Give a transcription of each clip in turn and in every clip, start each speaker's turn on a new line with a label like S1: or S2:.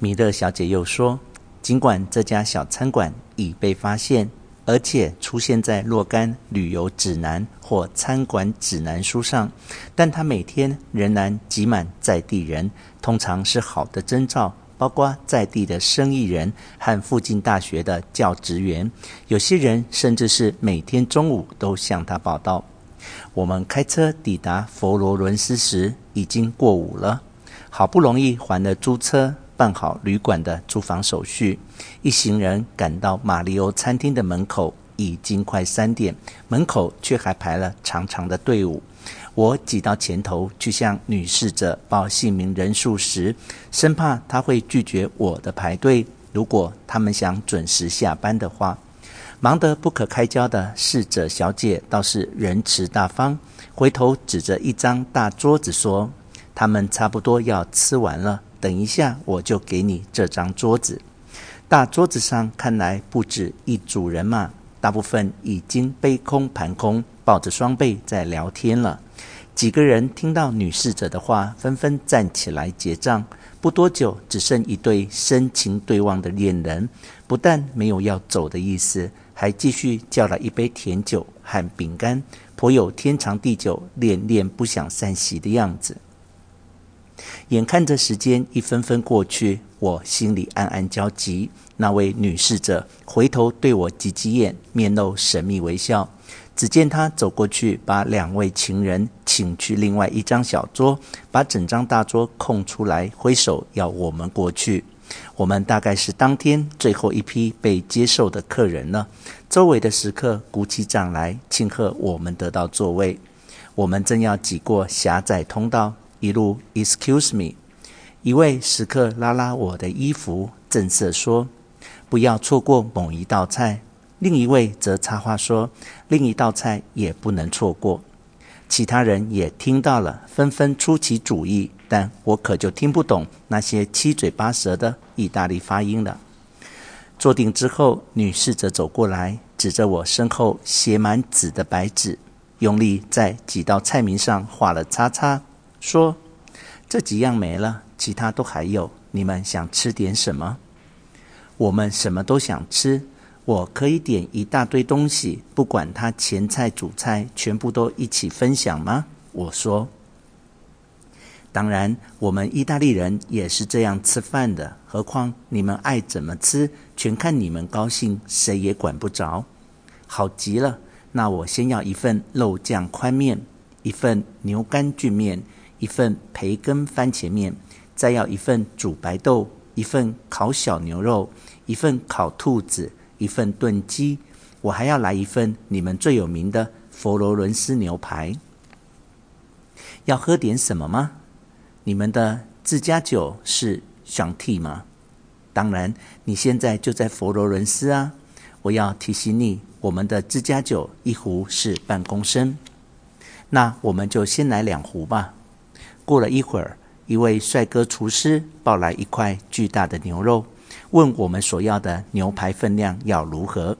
S1: 米勒小姐又说：“尽管这家小餐馆已被发现，而且出现在若干旅游指南或餐馆指南书上，但她每天仍然挤满在地人，通常是好的征兆。”包括在地的生意人和附近大学的教职员，有些人甚至是每天中午都向他报到。我们开车抵达佛罗伦斯时，已经过午了。好不容易还了租车，办好旅馆的租房手续，一行人赶到马利欧餐厅的门口，已经快三点，门口却还排了长长的队伍。我挤到前头去向女侍者报姓名人数时，生怕她会拒绝我的排队。如果他们想准时下班的话，忙得不可开交的侍者小姐倒是仁慈大方，回头指着一张大桌子说：“他们差不多要吃完了，等一下我就给你这张桌子。”大桌子上看来不止一组人马，大部分已经杯空盘空，抱着双臂在聊天了。几个人听到女侍者的话，纷纷站起来结账。不多久，只剩一对深情对望的恋人，不但没有要走的意思，还继续叫了一杯甜酒和饼干，颇有天长地久、恋恋不想散席的样子。眼看着时间一分分过去，我心里暗暗焦急。那位女侍者回头对我挤挤眼，面露神秘微笑。只见她走过去，把两位情人请去另外一张小桌，把整张大桌空出来，挥手要我们过去。我们大概是当天最后一批被接受的客人了。周围的食客鼓起掌来庆贺我们得到座位。我们正要挤过狭窄通道，一路 “Excuse me”，一位食客拉拉我的衣服，正色说：“不要错过某一道菜。”另一位则插话说：“另一道菜也不能错过。”其他人也听到了，纷纷出其主意，但我可就听不懂那些七嘴八舌的意大利发音了。坐定之后，女侍者走过来，指着我身后写满纸的白纸，用力在几道菜名上画了叉叉，说：“这几样没了，其他都还有。你们想吃点什么？”我们什么都想吃。我可以点一大堆东西，不管它前菜、主菜，全部都一起分享吗？我说。当然，我们意大利人也是这样吃饭的。何况你们爱怎么吃，全看你们高兴，谁也管不着。好极了，那我先要一份肉酱宽面，一份牛肝菌面，一份培根番茄面，再要一份煮白豆，一份烤小牛肉，一份烤兔子。一份炖鸡，我还要来一份你们最有名的佛罗伦斯牛排。要喝点什么吗？你们的自家酒是香替吗？当然，你现在就在佛罗伦斯啊！我要提醒你，我们的自家酒一壶是半公升。那我们就先来两壶吧。过了一会儿，一位帅哥厨师抱来一块巨大的牛肉。问我们所要的牛排分量要如何？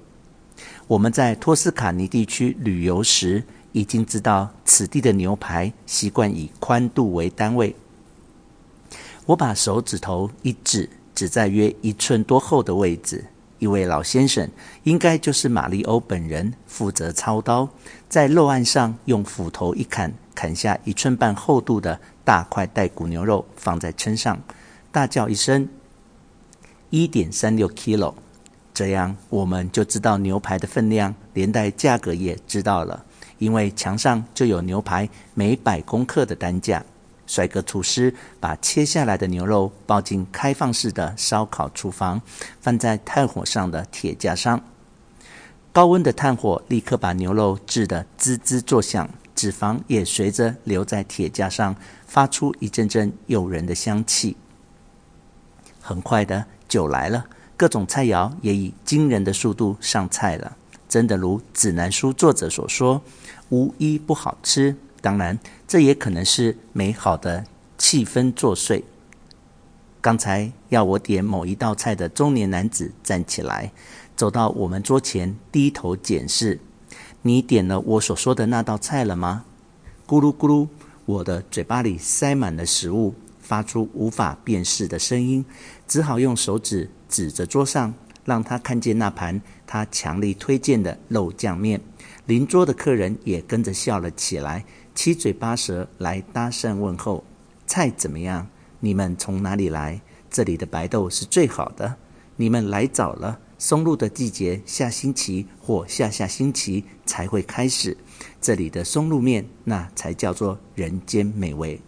S1: 我们在托斯卡尼地区旅游时，已经知道此地的牛排习惯以宽度为单位。我把手指头一指，指在约一寸多厚的位置。一位老先生，应该就是玛利欧本人，负责操刀，在肉案上用斧头一砍，砍下一寸半厚度的大块带骨牛肉，放在称上，大叫一声。一点三六 kilo，这样我们就知道牛排的分量，连带价格也知道了，因为墙上就有牛排每百公克的单价。帅哥厨师把切下来的牛肉抱进开放式的烧烤厨房，放在炭火上的铁架上，高温的炭火立刻把牛肉炙得滋滋作响，脂肪也随着留在铁架上，发出一阵阵诱人的香气。很快的。酒来了，各种菜肴也以惊人的速度上菜了。真的如指南书作者所说，无一不好吃。当然，这也可能是美好的气氛作祟。刚才要我点某一道菜的中年男子站起来，走到我们桌前，低头检视：“你点了我所说的那道菜了吗？”咕噜咕噜，我的嘴巴里塞满了食物。发出无法辨识的声音，只好用手指指着桌上，让他看见那盘他强力推荐的肉酱面。邻桌的客人也跟着笑了起来，七嘴八舌来搭讪问候：“菜怎么样？你们从哪里来？这里的白豆是最好的。你们来早了。”松露的季节，下星期或下下星期才会开始。这里的松露面，那才叫做人间美味。